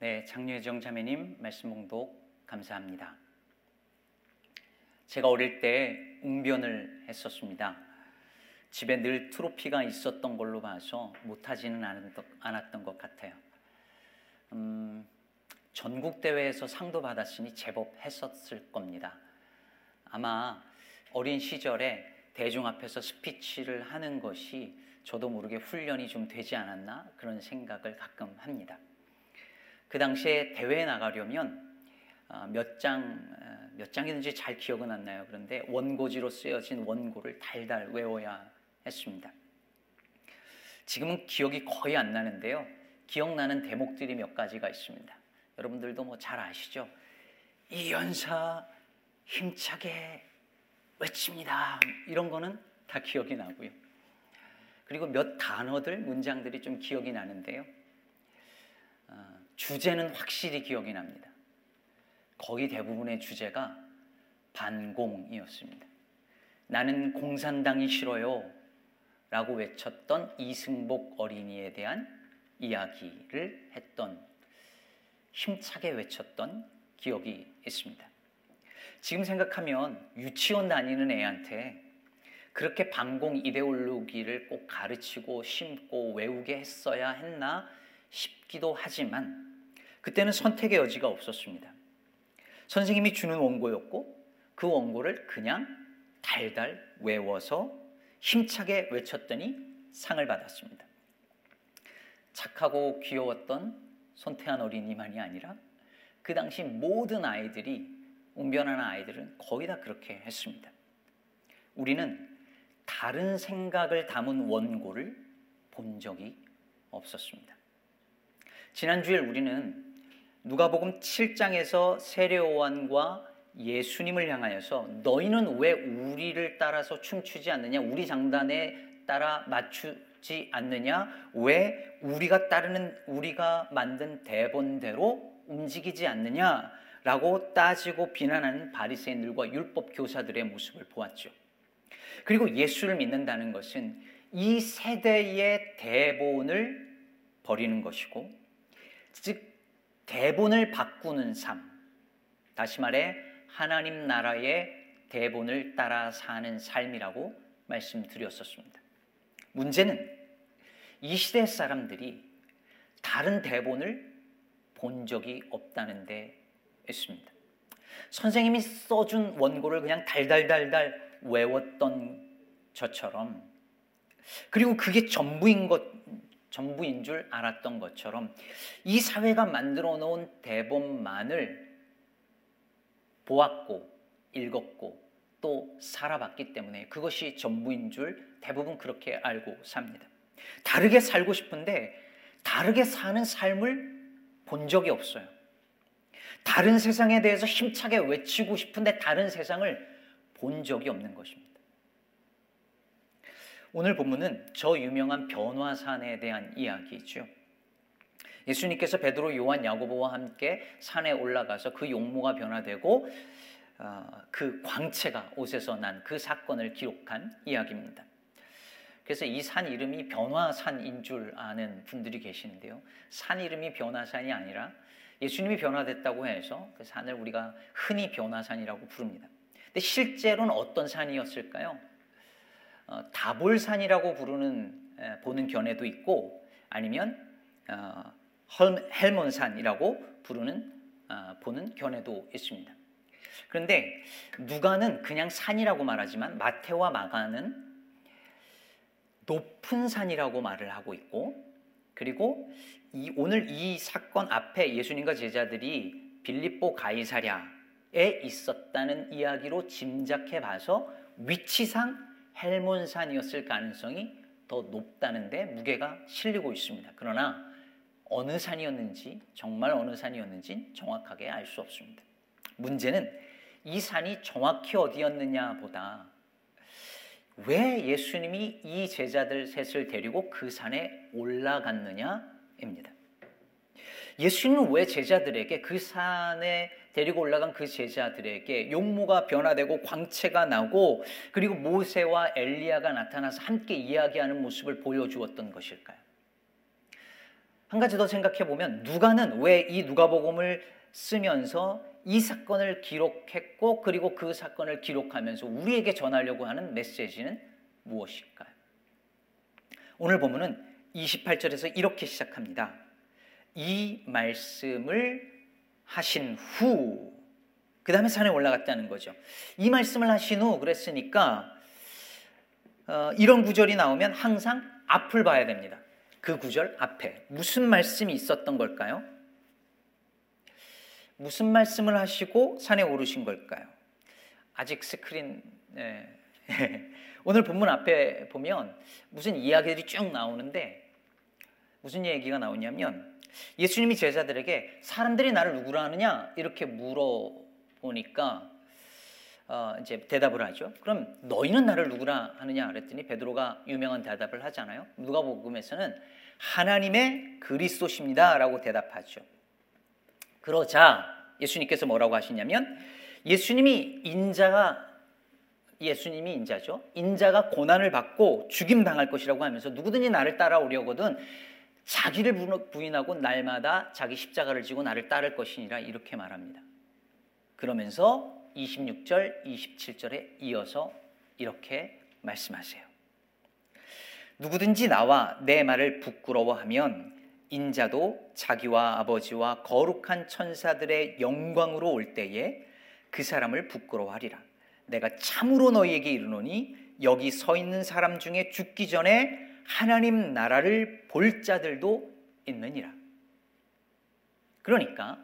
네, 장유혜정 자매님 말씀 봉독 감사합니다. 제가 어릴 때 웅변을 했었습니다. 집에 늘 트로피가 있었던 걸로 봐서 못하지는 않았던 것 같아요. 음, 전국 대회에서 상도 받았으니 제법 했었을 겁니다. 아마 어린 시절에 대중 앞에서 스피치를 하는 것이 저도 모르게 훈련이 좀 되지 않았나 그런 생각을 가끔 합니다. 그 당시에 대회에 나가려면 어, 몇 장, 어, 몇 장이든지 잘 기억은 안 나요. 그런데 원고지로 쓰여진 원고를 달달 외워야 했습니다. 지금은 기억이 거의 안 나는데요. 기억나는 대목들이 몇 가지가 있습니다. 여러분들도 뭐 잘 아시죠? 이 연사 힘차게 외칩니다. 이런 거는 다 기억이 나고요. 그리고 몇 단어들, 문장들이 좀 기억이 나는데요. 어, 주제는 확실히 기억이 납니다. 거의 대부분의 주제가 반공이었습니다. 나는 공산당이 싫어요. 라고 외쳤던 이승복 어린이에 대한 이야기를 했던 힘차게 외쳤던 기억이 있습니다. 지금 생각하면 유치원 다니는 애한테 그렇게 반공 이데올로기를 꼭 가르치고 심고 외우게 했어야 했나 싶기도 하지만 그때는 선택의 여지가 없었습니다. 선생님이 주는 원고였고 그 원고를 그냥 달달 외워서 힘차게 외쳤더니 상을 받았습니다. 착하고 귀여웠던 손태한 어린이만이 아니라 그 당시 모든 아이들이 웅변하는 아이들은 거의 다 그렇게 했습니다. 우리는 다른 생각을 담은 원고를 본 적이 없었습니다. 지난주에 우리는 누가복음 7장에서 세례요한과 예수님을 향하여서 너희는 왜 우리를 따라서 춤추지 않느냐? 우리 장단에 따라 맞추지 않느냐? 왜 우리가 따르는 우리가 만든 대본대로 움직이지 않느냐? 라고 따지고 비난하는 바리새인들과 율법 교사들의 모습을 보았죠. 그리고 예수를 믿는다는 것은 이 세대의 대본을 버리는 것이고 즉 대본을 바꾸는 삶 다시 말해 하나님 나라의 대본을 따라 사는 삶이라고 말씀드렸었습니다. 문제는 이 시대 사람들이 다른 대본을 본 적이 없다는 데 있습니다. 선생님이 써준 원고를 그냥 달달달달 외웠던 저처럼 그리고 그게 전부인 것 전부인 줄 알았던 것처럼 이 사회가 만들어 놓은 대본만을 보았고 읽었고 또 살아봤기 때문에 그것이 전부인 줄 대부분 그렇게 알고 삽니다. 다르게 살고 싶은데 다르게 사는 삶을 본 적이 없어요. 다른 세상에 대해서 힘차게 외치고 싶은데 다른 세상을 본 적이 없는 것입니다. 오늘 본문은 저 유명한 변화산에 대한 이야기죠. 예수님께서 베드로, 요한, 야고보와 함께 산에 올라가서 그 용모가 변화되고 어, 그 광채가 옷에서 난 그 사건을 기록한 이야기입니다. 그래서 이 산 이름이 변화산인 줄 아는 분들이 계시는데요. 산 이름이 변화산이 아니라 예수님이 변화됐다고 해서 그 산을 우리가 흔히 변화산이라고 부릅니다. 근데 실제로는 어떤 산이었을까요? 어, 다볼산이라고 부르는 에, 보는 견해도 있고 아니면 어, 헬몬산이라고 부르는 어, 보는 견해도 있습니다. 그런데 누가는 그냥 산이라고 말하지만 마테와 마가는 높은 산이라고 말을 하고 있고 그리고 이, 오늘 이 사건 앞에 예수님과 제자들이 빌립보 가이사랴에 있었다는 이야기로 짐작해 봐서 위치상 헬몬산이었을 가능성이 더 높다는데 무게가 실리고 있습니다. 그러나 어느 산이었는지 정말 어느 산이었는지 정확하게 알 수 없습니다. 문제는 이 산이 정확히 어디였느냐 보다 왜 예수님이 이 제자들 셋을 데리고 그 산에 올라갔느냐입니다. 예수님은 왜 제자들에게 그 산에 데리고 올라간 그 제자들에게 용모가 변화되고 광채가 나고 그리고 모세와 엘리야가 나타나서 함께 이야기하는 모습을 보여주었던 것일까요? 한 가지 더 생각해 보면 누가는 왜 이 누가복음을 쓰면서 이 사건을 기록했고 그리고 그 사건을 기록하면서 우리에게 전하려고 하는 메시지는 무엇일까요? 오늘 본문은 28절에서 이렇게 시작합니다. 이 말씀을 하신 후, 그 다음에 산에 올라갔다는 거죠. 이 말씀을 하신 후 그랬으니까 어, 이런 구절이 나오면 항상 앞을 봐야 됩니다. 그 구절 앞에 무슨 말씀이 있었던 걸까요? 무슨 말씀을 하시고 산에 오르신 걸까요? 아직 스크린 네. 오늘 본문 앞에 보면 무슨 이야기들이 쭉 나오는데 무슨 얘기가 나오냐면 예수님이 제자들에게 사람들이 나를 누구라 하느냐 이렇게 물어보니까 어, 이제 대답을 하죠. 그럼 너희는 나를 누구라 하느냐 그랬더니 베드로가 유명한 대답을 하잖아요. 누가복음에서는 하나님의 그리스도십니다라고 대답하죠. 그러자 예수님께서 뭐라고 하시냐면 예수님이 인자가 예수님이 인자죠. 인자가 고난을 받고 죽임 당할 것이라고 하면서 누구든지 나를 따라오려거든 자기를 부인하고 날마다 자기 십자가를 지고 나를 따를 것이니라 이렇게 말합니다. 그러면서 26절, 27절에 이어서 이렇게 말씀하세요. 누구든지 나와 내 말을 부끄러워하면 인자도 자기와 아버지와 거룩한 천사들의 영광으로 올 때에 그 사람을 부끄러워하리라. 내가 참으로 너희에게 이르노니 여기 서 있는 사람 중에 죽기 전에 하나님 나라를 볼 자들도 있느니라. 그러니까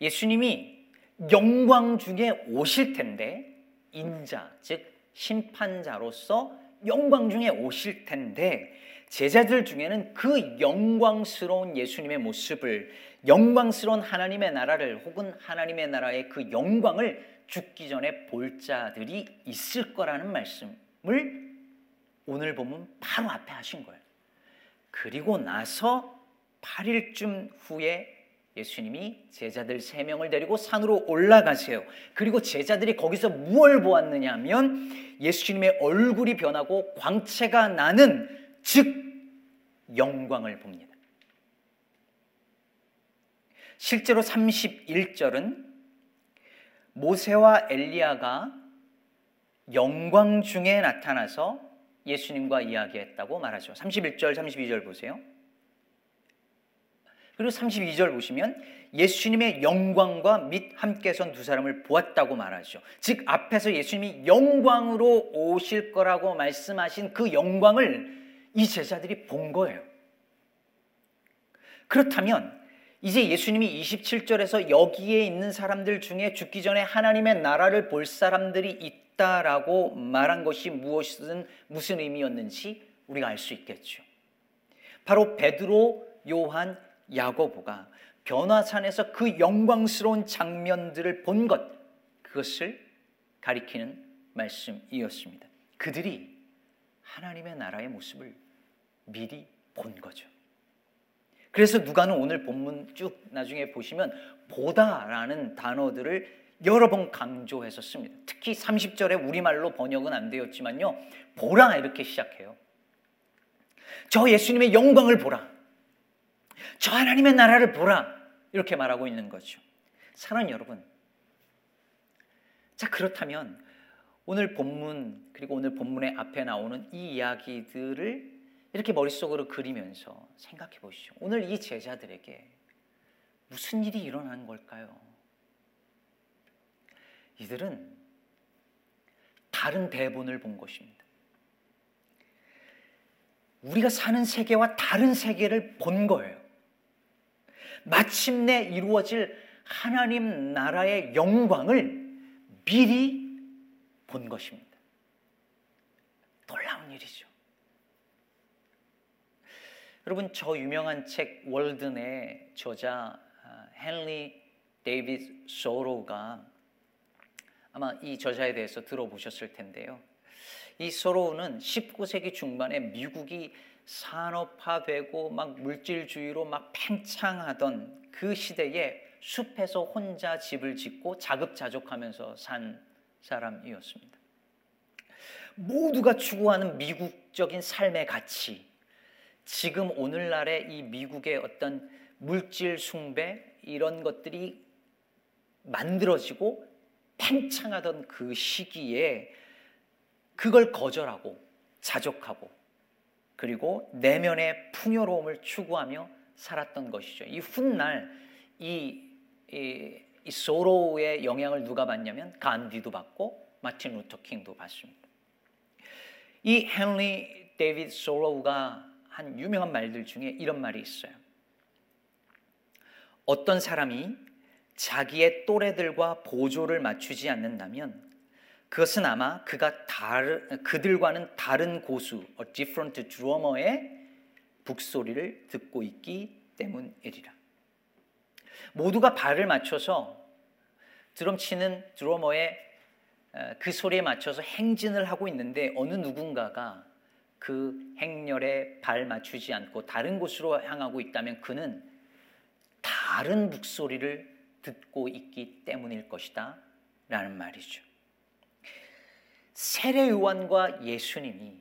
예수님이 영광 중에 오실 텐데 인자 즉 심판자로서 영광 중에 오실 텐데 제자들 중에는 그 영광스러운 예수님의 모습을 영광스러운 하나님의 나라를 혹은 하나님의 나라의 그 영광을 죽기 전에 볼 자들이 있을 거라는 말씀을 오늘 보면 바로 앞에 하신 거예요. 그리고 나서 8일쯤 후에 예수님이 제자들 세 명을 데리고 산으로 올라가세요. 그리고 제자들이 거기서 무엇을 보았느냐 하면 예수님의 얼굴이 변하고 광채가 나는 즉 영광을 봅니다. 실제로 31절은 모세와 엘리야가 영광 중에 나타나서 예수님과 이야기했다고 말하죠. 31절, 32절 보세요. 그리고 32절 보시면 예수님의 영광과 및 함께 선 두 사람을 보았다고 말하죠. 즉 앞에서 예수님이 영광으로 오실 거라고 말씀하신 그 영광을 이 제자들이 본 거예요. 그렇다면 이제 예수님이 27절에서 여기에 있는 사람들 중에 죽기 전에 하나님의 나라를 볼 사람들이 있다라고 말한 것이 무엇이든 무슨 의미였는지 우리가 알 수 있겠죠. 바로 베드로, 요한, 야고보가 변화산에서 그 영광스러운 장면들을 본 것, 그것을 가리키는 말씀이었습니다. 그들이 하나님의 나라의 모습을 미리 본 거죠. 그래서 누가는 오늘 본문 쭉 나중에 보시면 보다라는 단어들을 여러 번 강조해서 씁니다. 특히 30절에 우리말로 번역은 안 되었지만요. 보라 이렇게 시작해요. 저 예수님의 영광을 보라. 저 하나님의 나라를 보라. 이렇게 말하고 있는 거죠. 사랑하는 여러분. 자, 그렇다면 오늘 본문 그리고 오늘 본문의 앞에 나오는 이 이야기들을 이렇게 머릿속으로 그리면서 생각해 보시죠. 오늘 이 제자들에게 무슨 일이 일어난 걸까요? 이들은 다른 대본을 본 것입니다. 우리가 사는 세계와 다른 세계를 본 거예요. 마침내 이루어질 하나님 나라의 영광을 미리 본 것입니다. 놀라운 일이죠. 여러분 저 유명한 책 월든의 저자 헨리 데이비드 소로가 아마 이 저자에 대해서 들어보셨을 텐데요. 이 소로우는 19세기 중반에 미국이 산업화되고 막 물질주의로 막 팽창하던 그 시대에 숲에서 혼자 집을 짓고 자급자족하면서 산 사람이었습니다. 모두가 추구하는 미국적인 삶의 가치, 지금 오늘날의 이 미국의 어떤 물질 숭배 이런 것들이 만들어지고 팽창하던 그 시기에 그걸 거절하고 자족하고 그리고 내면의 풍요로움을 추구하며 살았던 것이죠. 이 훗날 이, 이, 이 소로의 영향을 누가 받냐면 간디도 받고 마틴 루터 킹도 받습니다. 이 헨리 데이비드 소로우가 한 유명한 말들 중에 이런 말이 있어요. 어떤 사람이 자기의 또래들과 보조를 맞추지 않는다면 그것은 아마 그가 다르, 그들과는 다른 고수, a different drummer의 북소리를 듣고 있기 때문이리라. 모두가 발을 맞춰서 드럼 치는 드러머의 그 소리에 맞춰서 행진을 하고 있는데 어느 누군가가 그 행렬에 발 맞추지 않고 다른 곳으로 향하고 있다면 그는 다른 북소리를 듣고 있기 때문일 것이다 라는 말이죠. 세례 요한과 예수님이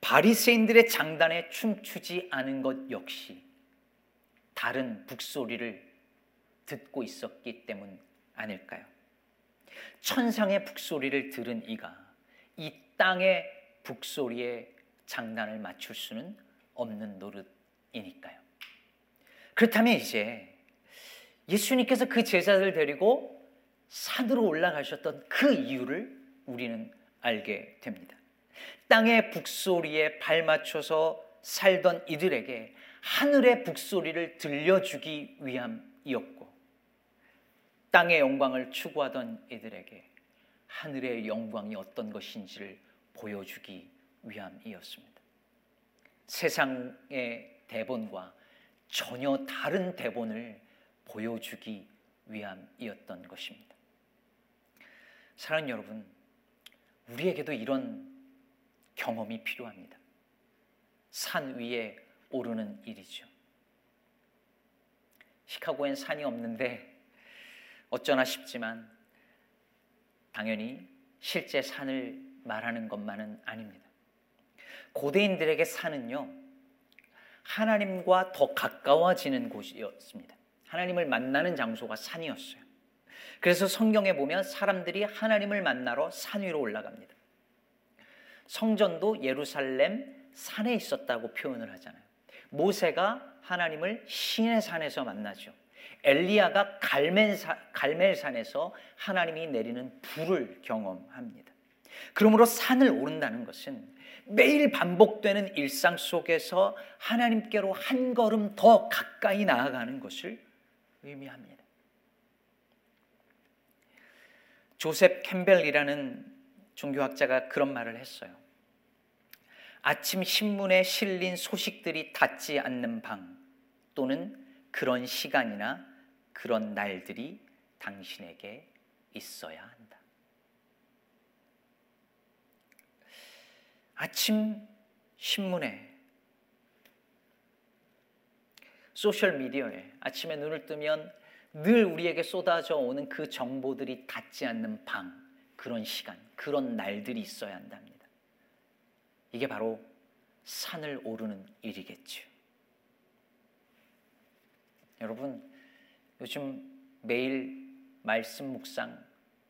바리새인들의 장단에 춤추지 않은 것 역시 다른 북소리를 듣고 있었기 때문 아닐까요? 천상의 북소리를 들은 이가 이 땅의 북소리에 장단을 맞출 수는 없는 노릇이니까요. 그렇다면 이제 예수님께서 그 제자들 데리고 산으로 올라가셨던 그 이유를 우리는 알게 됩니다. 땅의 북소리에 발맞춰서 살던 이들에게 하늘의 북소리를 들려주기 위함이었고 땅의 영광을 추구하던 이들에게 하늘의 영광이 어떤 것인지를 보여주기 위함이었습니다. 세상의 대본과 전혀 다른 대본을 보여주기 위함이었던 것입니다. 사랑하는 여러분, 우리에게도 이런 경험이 필요합니다. 산 위에 오르는 일이죠. 시카고엔 산이 없는데 어쩌나 싶지만 당연히 실제 산을 말하는 것만은 아닙니다. 고대인들에게 산은요, 하나님과 더 가까워지는 곳이었습니다. 하나님을 만나는 장소가 산이었어요. 그래서 성경에 보면 사람들이 하나님을 만나러 산 위로 올라갑니다. 성전도 예루살렘 산에 있었다고 표현을 하잖아요. 모세가 하나님을 신의 산에서 만나죠. 엘리야가 갈멜산에서 하나님이 내리는 불을 경험합니다. 그러므로 산을 오른다는 것은 매일 반복되는 일상 속에서 하나님께로 한 걸음 더 가까이 나아가는 것을 의미합니다. 조셉 캠벨이라는 종교학자가 그런 말을 했어요. 아침 신문에 실린 소식들이 닿지 않는 방 또는 그런 시간이나 그런 날들이 당신에게 있어야 한다. 아침 신문에 소셜 미디어에 아침에 눈을 뜨면 늘 우리에게 쏟아져 오는 그 정보들이 닿지 않는 방, 그런 시간, 그런 날들이 있어야 한답니다. 이게 바로 산을 오르는 일이겠죠. 여러분, 요즘 매일 말씀 묵상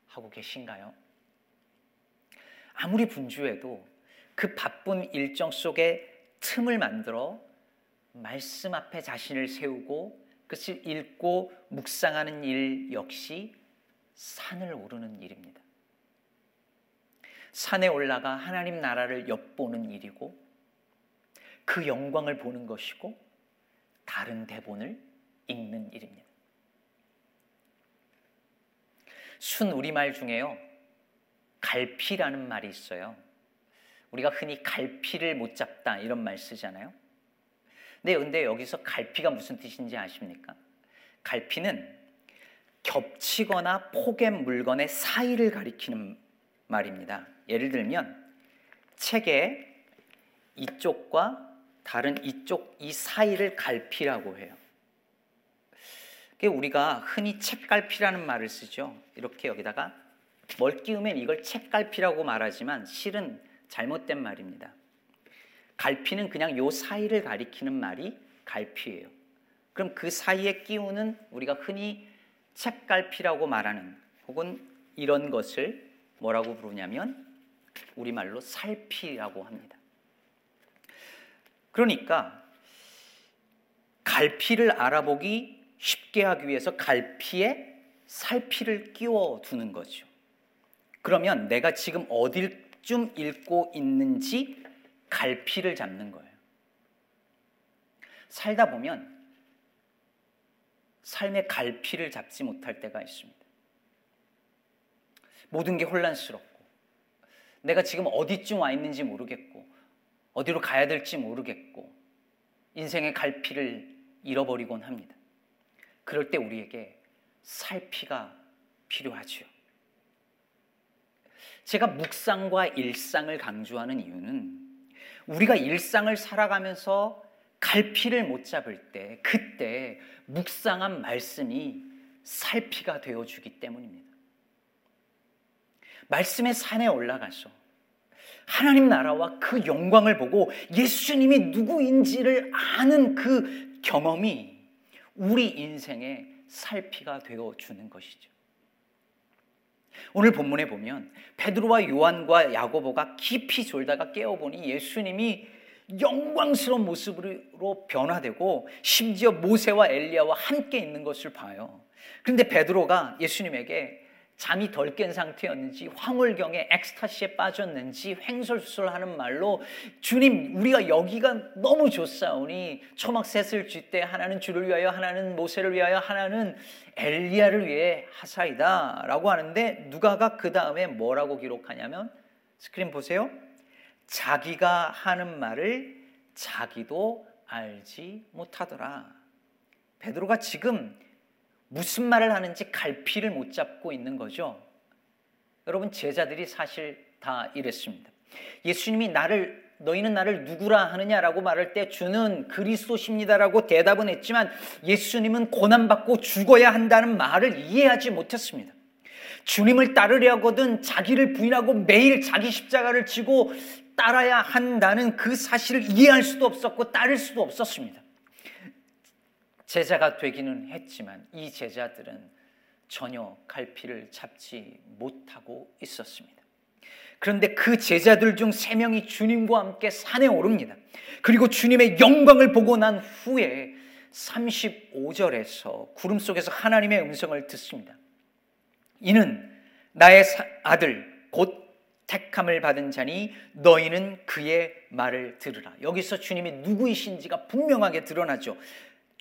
하고 계신가요? 아무리 분주해도 그 바쁜 일정 속에 틈을 만들어 말씀 앞에 자신을 세우고 그것을 읽고 묵상하는 일 역시 산을 오르는 일입니다. 산에 올라가 하나님 나라를 엿보는 일이고 그 영광을 보는 것이고 다른 대본을 읽는 일입니다. 순 우리말 중에요. 갈피라는 말이 있어요. 우리가 흔히 갈피를 못 잡다 이런 말 쓰잖아요. 네, 근데 여기서 갈피가 무슨 뜻인지 아십니까? 갈피는 겹치거나 포갠 물건의 사이를 가리키는 말입니다. 예를 들면 책의 이쪽과 다른 이쪽 이 사이를 갈피라고 해요. 우리가 흔히 책갈피라는 말을 쓰죠. 이렇게 여기다가 뭘 끼우면 이걸 책갈피라고 말하지만 실은 잘못된 말입니다. 갈피는 그냥 요 사이를 가리키는 말이 갈피예요. 그럼 그 사이에 끼우는 우리가 흔히 책갈피라고 말하는 혹은 이런 것을 뭐라고 부르냐면 우리말로 살피라고 합니다. 그러니까 갈피를 알아보기 쉽게 하기 위해서 갈피에 살피를 끼워 두는 거죠. 그러면 내가 지금 어딜 쯤 읽고 있는지 갈피를 잡는 거예요. 살다 보면 삶의 갈피를 잡지 못할 때가 있습니다. 모든 게 혼란스럽고, 내가 지금 어디쯤 와 있는지 모르겠고, 어디로 가야 될지 모르겠고, 인생의 갈피를 잃어버리곤 합니다. 그럴 때 우리에게 살피가 필요하죠. 제가 묵상과 일상을 강조하는 이유는 우리가 일상을 살아가면서 갈피를 못 잡을 때, 그때 묵상한 말씀이 살피가 되어 주기 때문입니다. 말씀의 산에 올라가서 하나님 나라와 그 영광을 보고 예수님이 누구인지를 아는 그 경험이 우리 인생의 살피가 되어 주는 것이죠. 오늘 본문에 보면 베드로와 요한과 야고보가 깊이 졸다가 깨어보니 예수님이 영광스러운 모습으로 변화되고 심지어 모세와 엘리야와 함께 있는 것을 봐요. 그런데 베드로가 예수님에게 잠이 덜 깬 상태였는지 황홀경에 엑스타시에 빠졌는지 횡설수설하는 말로 주님 우리가 여기가 너무 좋사오니 초막 셋을 쥐때 하나는 주를 위하여 하나는 모세를 위하여 하나는 엘리야를 위해 하사이다 라고 하는데 누가가 그 다음에 뭐라고 기록하냐면 스크린 보세요. 자기가 하는 말을 자기도 알지 못하더라. 베드로가 지금 무슨 말을 하는지 갈피를 못 잡고 있는 거죠. 여러분 제자들이 사실 다 이랬습니다. 예수님이 나를 너희는 나를 누구라 하느냐라고 말할 때 주는 그리스도십니다라고 대답은 했지만 예수님은 고난 받고 죽어야 한다는 말을 이해하지 못했습니다. 주님을 따르려거든 자기를 부인하고 매일 자기 십자가를 지고 따라야 한다는 그 사실을 이해할 수도 없었고 따를 수도 없었습니다. 제자가 되기는 했지만 이 제자들은 전혀 갈피를 잡지 못하고 있었습니다. 그런데 그 제자들 중 세 명이 주님과 함께 산에 오릅니다. 그리고 주님의 영광을 보고 난 후에 35절에서 구름 속에서 하나님의 음성을 듣습니다. 이는 나의 아들 곧 택함을 받은 자니 너희는 그의 말을 들으라. 여기서 주님이 누구이신지가 분명하게 드러나죠.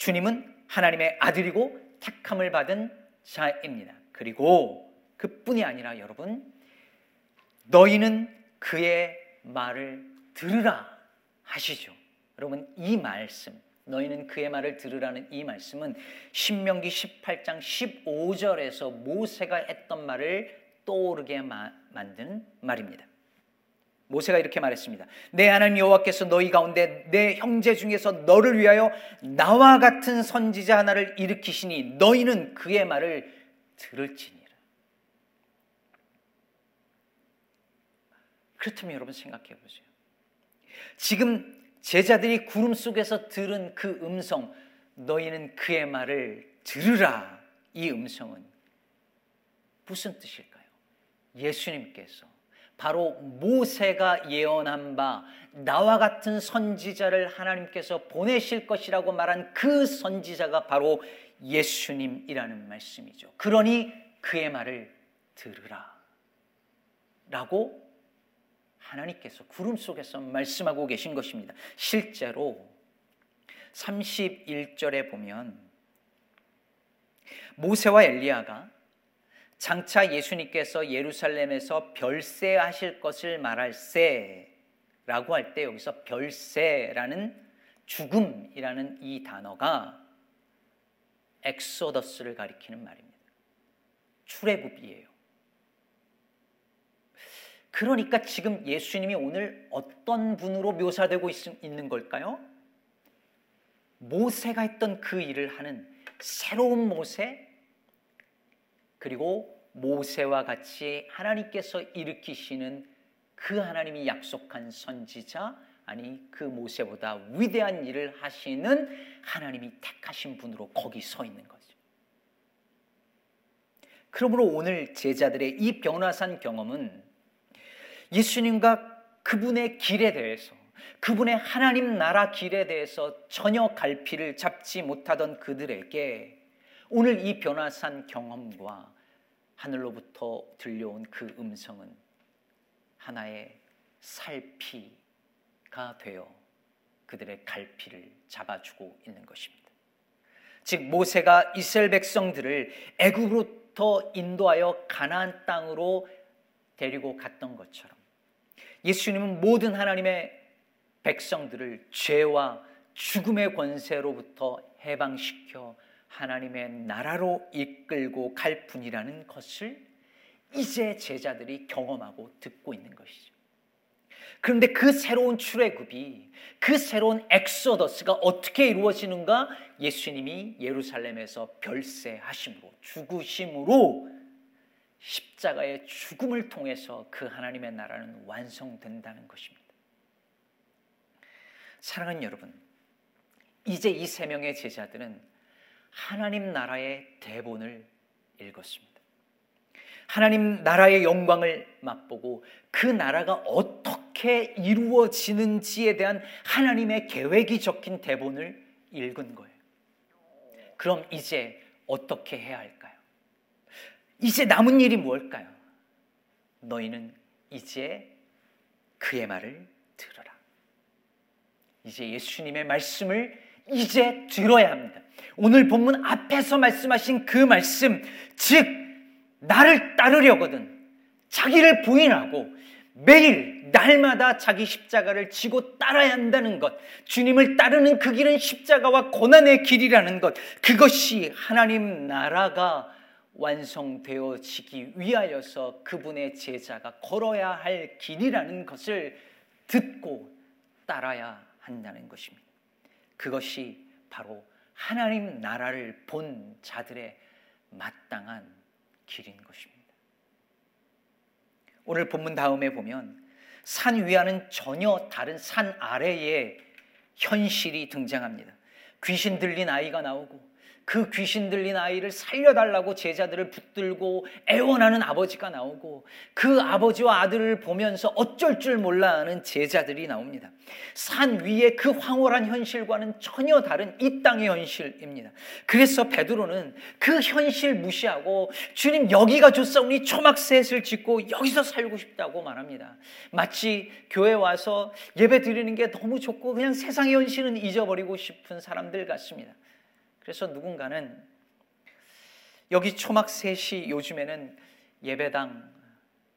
주님은 하나님의 아들이고 택함을 받은 자입니다. 그리고 그뿐이 아니라 여러분 너희는 그의 말을 들으라 하시죠. 여러분 이 말씀 너희는 그의 말을 들으라는 이 말씀은 신명기 18장 15절에서 모세가 했던 말을 떠오르게 만든 말입니다. 모세가 이렇게 말했습니다. 내 하나님 여호와께서 너희 가운데 내 형제 중에서 너를 위하여 나와 같은 선지자 하나를 일으키시니 너희는 그의 말을 들을지니라. 그렇다면 여러분 생각해 보세요. 지금 제자들이 구름 속에서 들은 그 음성, 너희는 그의 말을 들으라. 이 음성은 무슨 뜻일까요? 예수님께서 바로 모세가 예언한 바 나와 같은 선지자를 하나님께서 보내실 것이라고 말한 그 선지자가 바로 예수님이라는 말씀이죠. 그러니 그의 말을 들으라. 라고 하나님께서 구름 속에서 말씀하고 계신 것입니다. 실제로 31절에 보면 모세와 엘리야가 장차 예수님께서 예루살렘에서 별세하실 것을 말할 세라고 할 때 여기서 별세라는 죽음이라는 이 단어가 엑소더스를 가리키는 말입니다. 출애굽이에요. 그러니까 지금 예수님이 오늘 어떤 분으로 묘사되고 있, 는 걸까요? 모세가 했던 그 일을 하는 새로운 모세, 그리고 모세와 같이 하나님께서 일으키시는 그 하나님이 약속한 선지자 아니 그 모세보다 위대한 일을 하시는 하나님이 택하신 분으로 거기 서 있는 거죠. 그러므로 오늘 제자들의 이 변화산 경험은 예수님과 그분의 길에 대해서 그분의 하나님 나라 길에 대해서 전혀 갈피를 잡지 못하던 그들에게 오늘 이 변화산 경험과 하늘로부터 들려온 그 음성은 하나의 살피가 되어 그들의 갈피를 잡아주고 있는 것입니다. 즉 모세가 이스라엘 백성들을 애굽으로부터 인도하여 가나안 땅으로 데리고 갔던 것처럼 예수님은 모든 하나님의 백성들을 죄와 죽음의 권세로부터 해방시켜 하나님의 나라로 이끌고 갈 분이라는 것을 이제 제자들이 경험하고 듣고 있는 것이죠. 그런데 그 새로운 출애굽이 그 새로운 엑소더스가 어떻게 이루어지는가? 예수님이 예루살렘에서 별세하심으로 죽으심으로 십자가의 죽음을 통해서 그 하나님의 나라는 완성된다는 것입니다. 사랑하는 여러분, 이제 이 세 명의 제자들은 하나님 나라의 대본을 읽었습니다. 하나님 나라의 영광을 맛보고 그 나라가 어떻게 이루어지는지에 대한 하나님의 계획이 적힌 대본을 읽은 거예요. 그럼 이제 어떻게 해야 할까요? 이제 남은 일이 뭘까요? 너희는 이제 그의 말을 들어라. 이제 예수님의 말씀을 이제 들어야 합니다. 오늘 본문 앞에서 말씀하신 그 말씀, 즉, 나를 따르려거든 자기를 부인하고 매일 날마다 자기 십자가를 지고 따라야 한다는 것, 주님을 따르는 그 길은 십자가와 고난의 길이라는 것, 그것이 하나님 나라가 완성되어지기 위하여서 그분의 제자가 걸어야 할 길이라는 것을 듣고 따라야 한다는 것입니다. 그것이 바로 하나님 나라를 본 자들의 마땅한 길인 것입니다. 오늘 본문 다음에 보면 산 위와는 전혀 다른 산 아래의 현실이 등장합니다. 귀신 들린 아이가 나오고 그 귀신 들린 아이를 살려달라고 제자들을 붙들고 애원하는 아버지가 나오고 그 아버지와 아들을 보면서 어쩔 줄 몰라 하는 제자들이 나옵니다. 산 위의 그 황홀한 현실과는 전혀 다른 이 땅의 현실입니다. 그래서 베드로는 그 현실 무시하고 주님 여기가 좋사오니 초막셋을 짓고 여기서 살고 싶다고 말합니다. 마치 교회 와서 예배 드리는 게 너무 좋고 그냥 세상의 현실은 잊어버리고 싶은 사람들 같습니다. 그래서 누군가는 여기 초막 셋이 요즘에는 예배당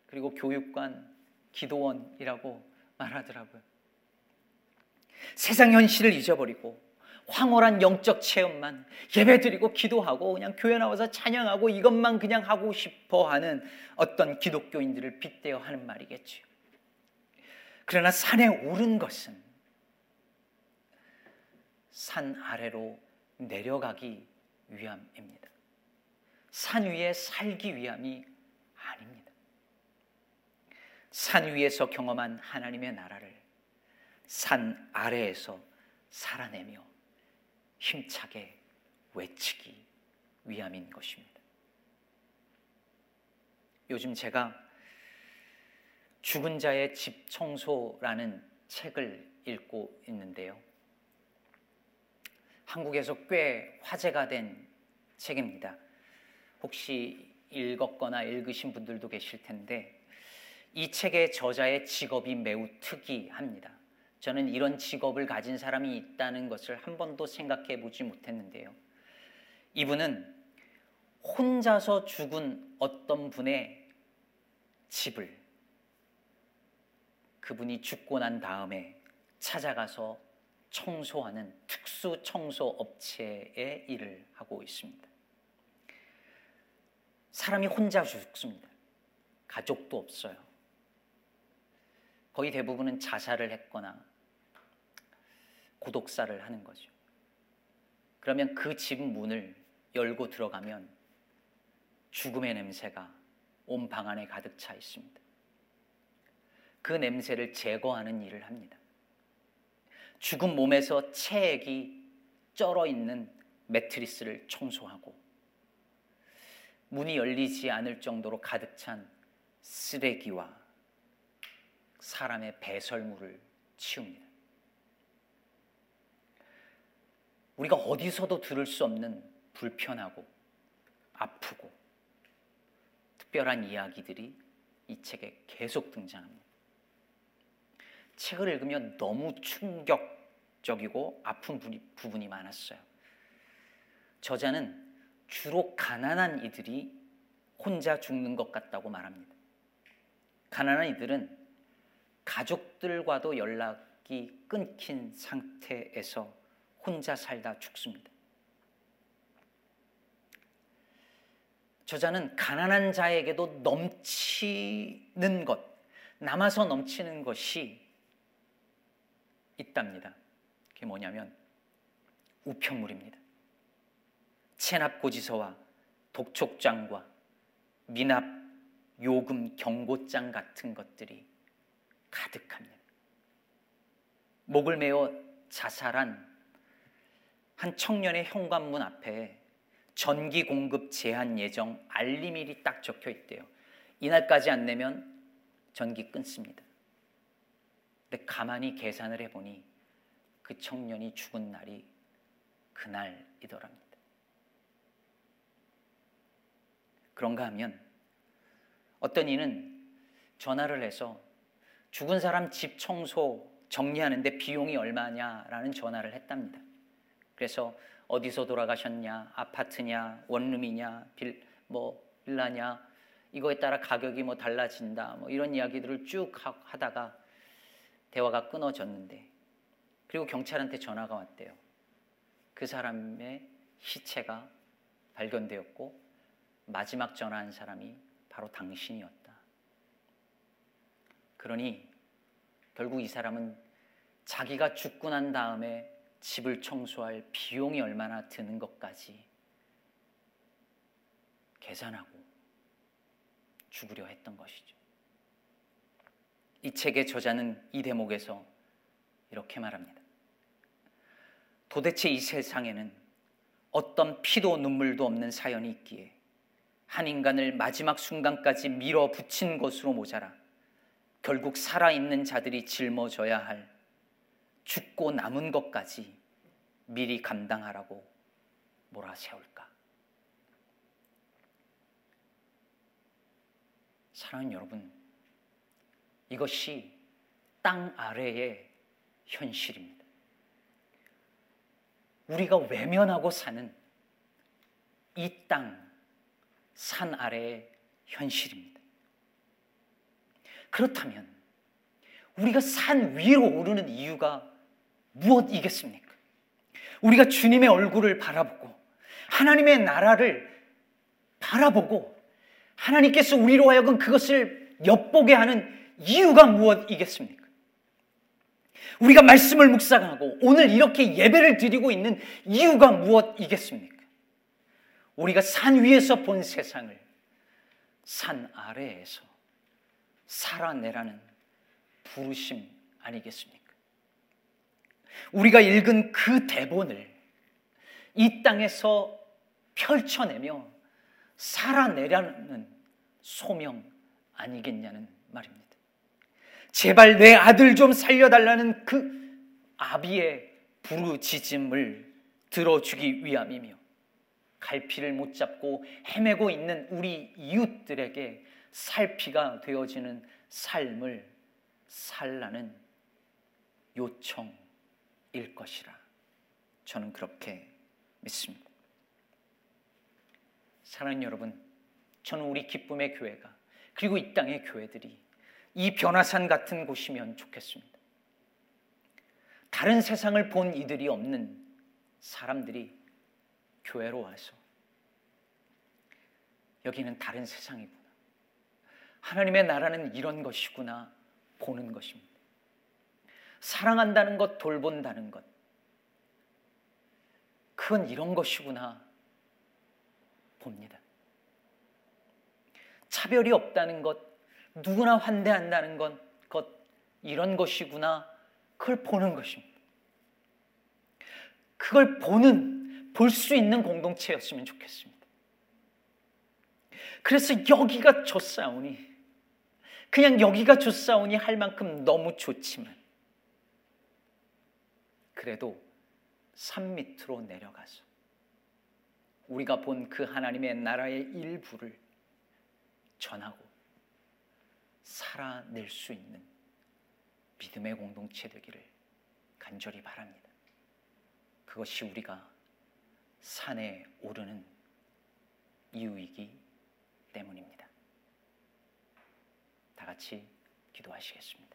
그리고 교육관, 기도원이라고 말하더라고요. 세상 현실을 잊어버리고 황홀한 영적 체험만 예배드리고 기도하고 그냥 교회 나와서 찬양하고 이것만 그냥 하고 싶어 하는 어떤 기독교인들을 빗대어 하는 말이겠지 그러나 산에 오른 것은 산 아래로 내려가기 위함입니다. 산 위에 살기 위함이 아닙니다. 산 위에서 경험한 하나님의 나라를 산 아래에서 살아내며 힘차게 외치기 위함인 것입니다. 요즘 제가 죽은 자의 집 청소라는 책을 읽고 있는데요. 한국에서 꽤 화제가 된 책입니다. 혹시 읽었거나 읽으신 분들도 계실 텐데 이 책의 저자의 직업이 매우 특이합니다. 저는 이런 직업을 가진 사람이 있다는 것을 한 번도 생각해 보지 못했는데요. 이분은 혼자서 죽은 어떤 분의 집을 그분이 죽고 난 다음에 찾아가서 청소하는 특수 청소 업체의 일을 하고 있습니다. 사람이 혼자 죽습니다. 가족도 없어요. 거의 대부분은 자살을 했거나 고독사를 하는 거죠. 그러면 그 집 문을 열고 들어가면 죽음의 냄새가 온 방 안에 가득 차 있습니다. 그 냄새를 제거하는 일을 합니다. 죽은 몸에서 체액이 쩔어 있는 매트리스를 청소하고 문이 열리지 않을 정도로 가득 찬 쓰레기와 사람의 배설물을 치웁니다. 우리가 어디서도 들을 수 없는 불편하고 아프고 특별한 이야기들이 이 책에 계속 등장합니다. 책을 읽으면 너무 충격적이고 아픈 부분이 많았어요. 저자는 주로 가난한 이들이 혼자 죽는 것 같다고 말합니다. 가난한 이들은 가족들과도 연락이 끊긴 상태에서 혼자 살다 죽습니다. 저자는 가난한 자에게도 넘치는 것, 남아서 넘치는 것이 있답니다. 그게 뭐냐면 우편물입니다. 체납 고지서와 독촉장과 미납 요금 경고장 같은 것들이 가득합니다. 목을 메어 자살한 한 청년의 현관문 앞에 전기 공급 제한 예정 알림일이 딱 적혀 있대요. 이날까지 안 내면 전기 끊습니다. 근데 가만히 계산을 해보니 그 청년이 죽은 날이 그날이더랍니다. 그런가 하면 어떤 이는 전화를 해서 죽은 사람 집 청소 정리하는데 비용이 얼마냐라는 전화를 했답니다. 그래서 어디서 돌아가셨냐, 아파트냐, 원룸이냐, 빌, 뭐 빌라냐 이거에 따라 가격이 뭐 달라진다, 뭐 이런 이야기들을 쭉 하다가 대화가 끊어졌는데 그리고 경찰한테 전화가 왔대요. 그 사람의 시체가 발견되었고 마지막 전화한 사람이 바로 당신이었다. 그러니 결국 이 사람은 자기가 죽고 난 다음에 집을 청소할 비용이 얼마나 드는 것까지 계산하고 죽으려 했던 것이죠. 이 책의 저자는 이 대목에서 이렇게 말합니다. 도대체 이 세상에는 어떤 피도 눈물도 없는 사연이 있기에 한 인간을 마지막 순간까지 밀어붙인 것으로 모자라 결국 살아있는 자들이 짊어져야 할 죽고 남은 것까지 미리 감당하라고 몰아세울까? 사랑하는 여러분, 이것이 땅 아래의 현실입니다. 우리가 외면하고 사는 이 땅, 산 아래의 현실입니다. 그렇다면 우리가 산 위로 오르는 이유가 무엇이겠습니까? 우리가 주님의 얼굴을 바라보고 하나님의 나라를 바라보고 하나님께서 우리로 하여금 그것을 엿보게 하는 이유가 무엇이겠습니까? 우리가 말씀을 묵상하고 오늘 이렇게 예배를 드리고 있는 이유가 무엇이겠습니까? 우리가 산 위에서 본 세상을 산 아래에서 살아내라는 부르심 아니겠습니까? 우리가 읽은 그 대본을 이 땅에서 펼쳐내며 살아내라는 소명 아니겠냐는 말입니다. 제발 내 아들 좀 살려달라는 그 아비의 부르짖음을 들어주기 위함이며 갈피를 못 잡고 헤매고 있는 우리 이웃들에게 살피가 되어지는 삶을 살라는 요청일 것이라 저는 그렇게 믿습니다. 사랑하는 여러분, 저는 우리 기쁨의 교회가 그리고 이 땅의 교회들이 이 변화산 같은 곳이면 좋겠습니다. 다른 세상을 본 이들이 없는 사람들이 교회로 와서 여기는 다른 세상이구나. 하나님의 나라는 이런 것이구나 보는 것입니다. 사랑한다는 것, 돌본다는 것. 그건 이런 것이구나 봅니다. 차별이 없다는 것, 누구나 환대한다는 것, 것 이런 것이구나 그걸 보는 것입니다. 그걸 보는, 볼 수 있는 공동체였으면 좋겠습니다. 그래서 여기가 좋사오니, 그냥 여기가 좋사오니 할 만큼 너무 좋지만, 그래도 산 밑으로 내려가서 우리가 본 그 하나님의 나라의 일부를 전하고 살아낼 수 있는 믿음의 공동체 되기를 간절히 바랍니다. 그것이 우리가 산에 오르는 이유이기 때문입니다. 다 같이 기도하시겠습니다.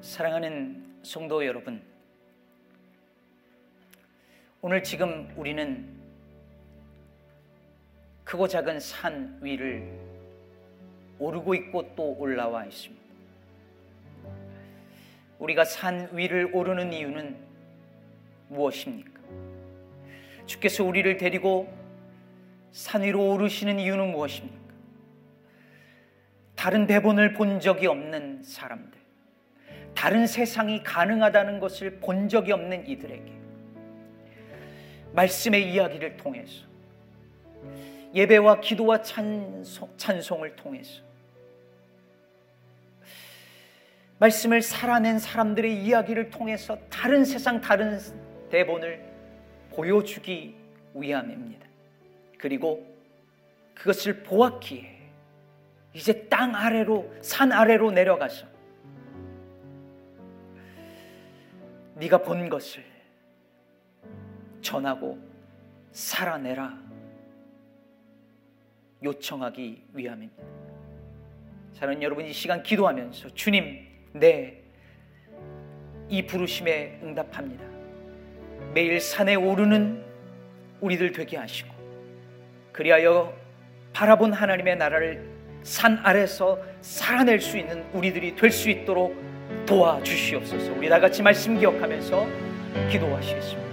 사랑하는 성도 여러분, 오늘 지금 우리는 크고 작은 산 위를 오르고 있고 또 올라와 있습니다. 우리가 산 위를 오르는 이유는 무엇입니까? 주께서 우리를 데리고 산 위로 오르시는 이유는 무엇입니까? 다른 대본을 본 적이 없는 사람들, 다른 세상이 가능하다는 것을 본 적이 없는 이들에게 말씀의 이야기를 통해서 예배와 기도와 찬송, 찬송 을 통해서 말씀을 살아낸 사람들의 이야기를 통해서 다른 세상 다른 대본을 보여주기 위함입니다. 그리고 그것을 보았기에 이제 땅 아래로 산 아래로 내려가서 네가 본 것을 전하고 살아내라 요청하기 위함입니다. 사랑하는 여러분 이 시간 기도하면서 주님 네 이 부르심에 응답합니다. 매일 산에 오르는 우리들 되게 하시고 그리하여 바라본 하나님의 나라를 산 아래서 살아낼 수 있는 우리들이 될 수 있도록 도와주시옵소서. 우리 다 같이 말씀 기억하면서 기도하시겠습니다.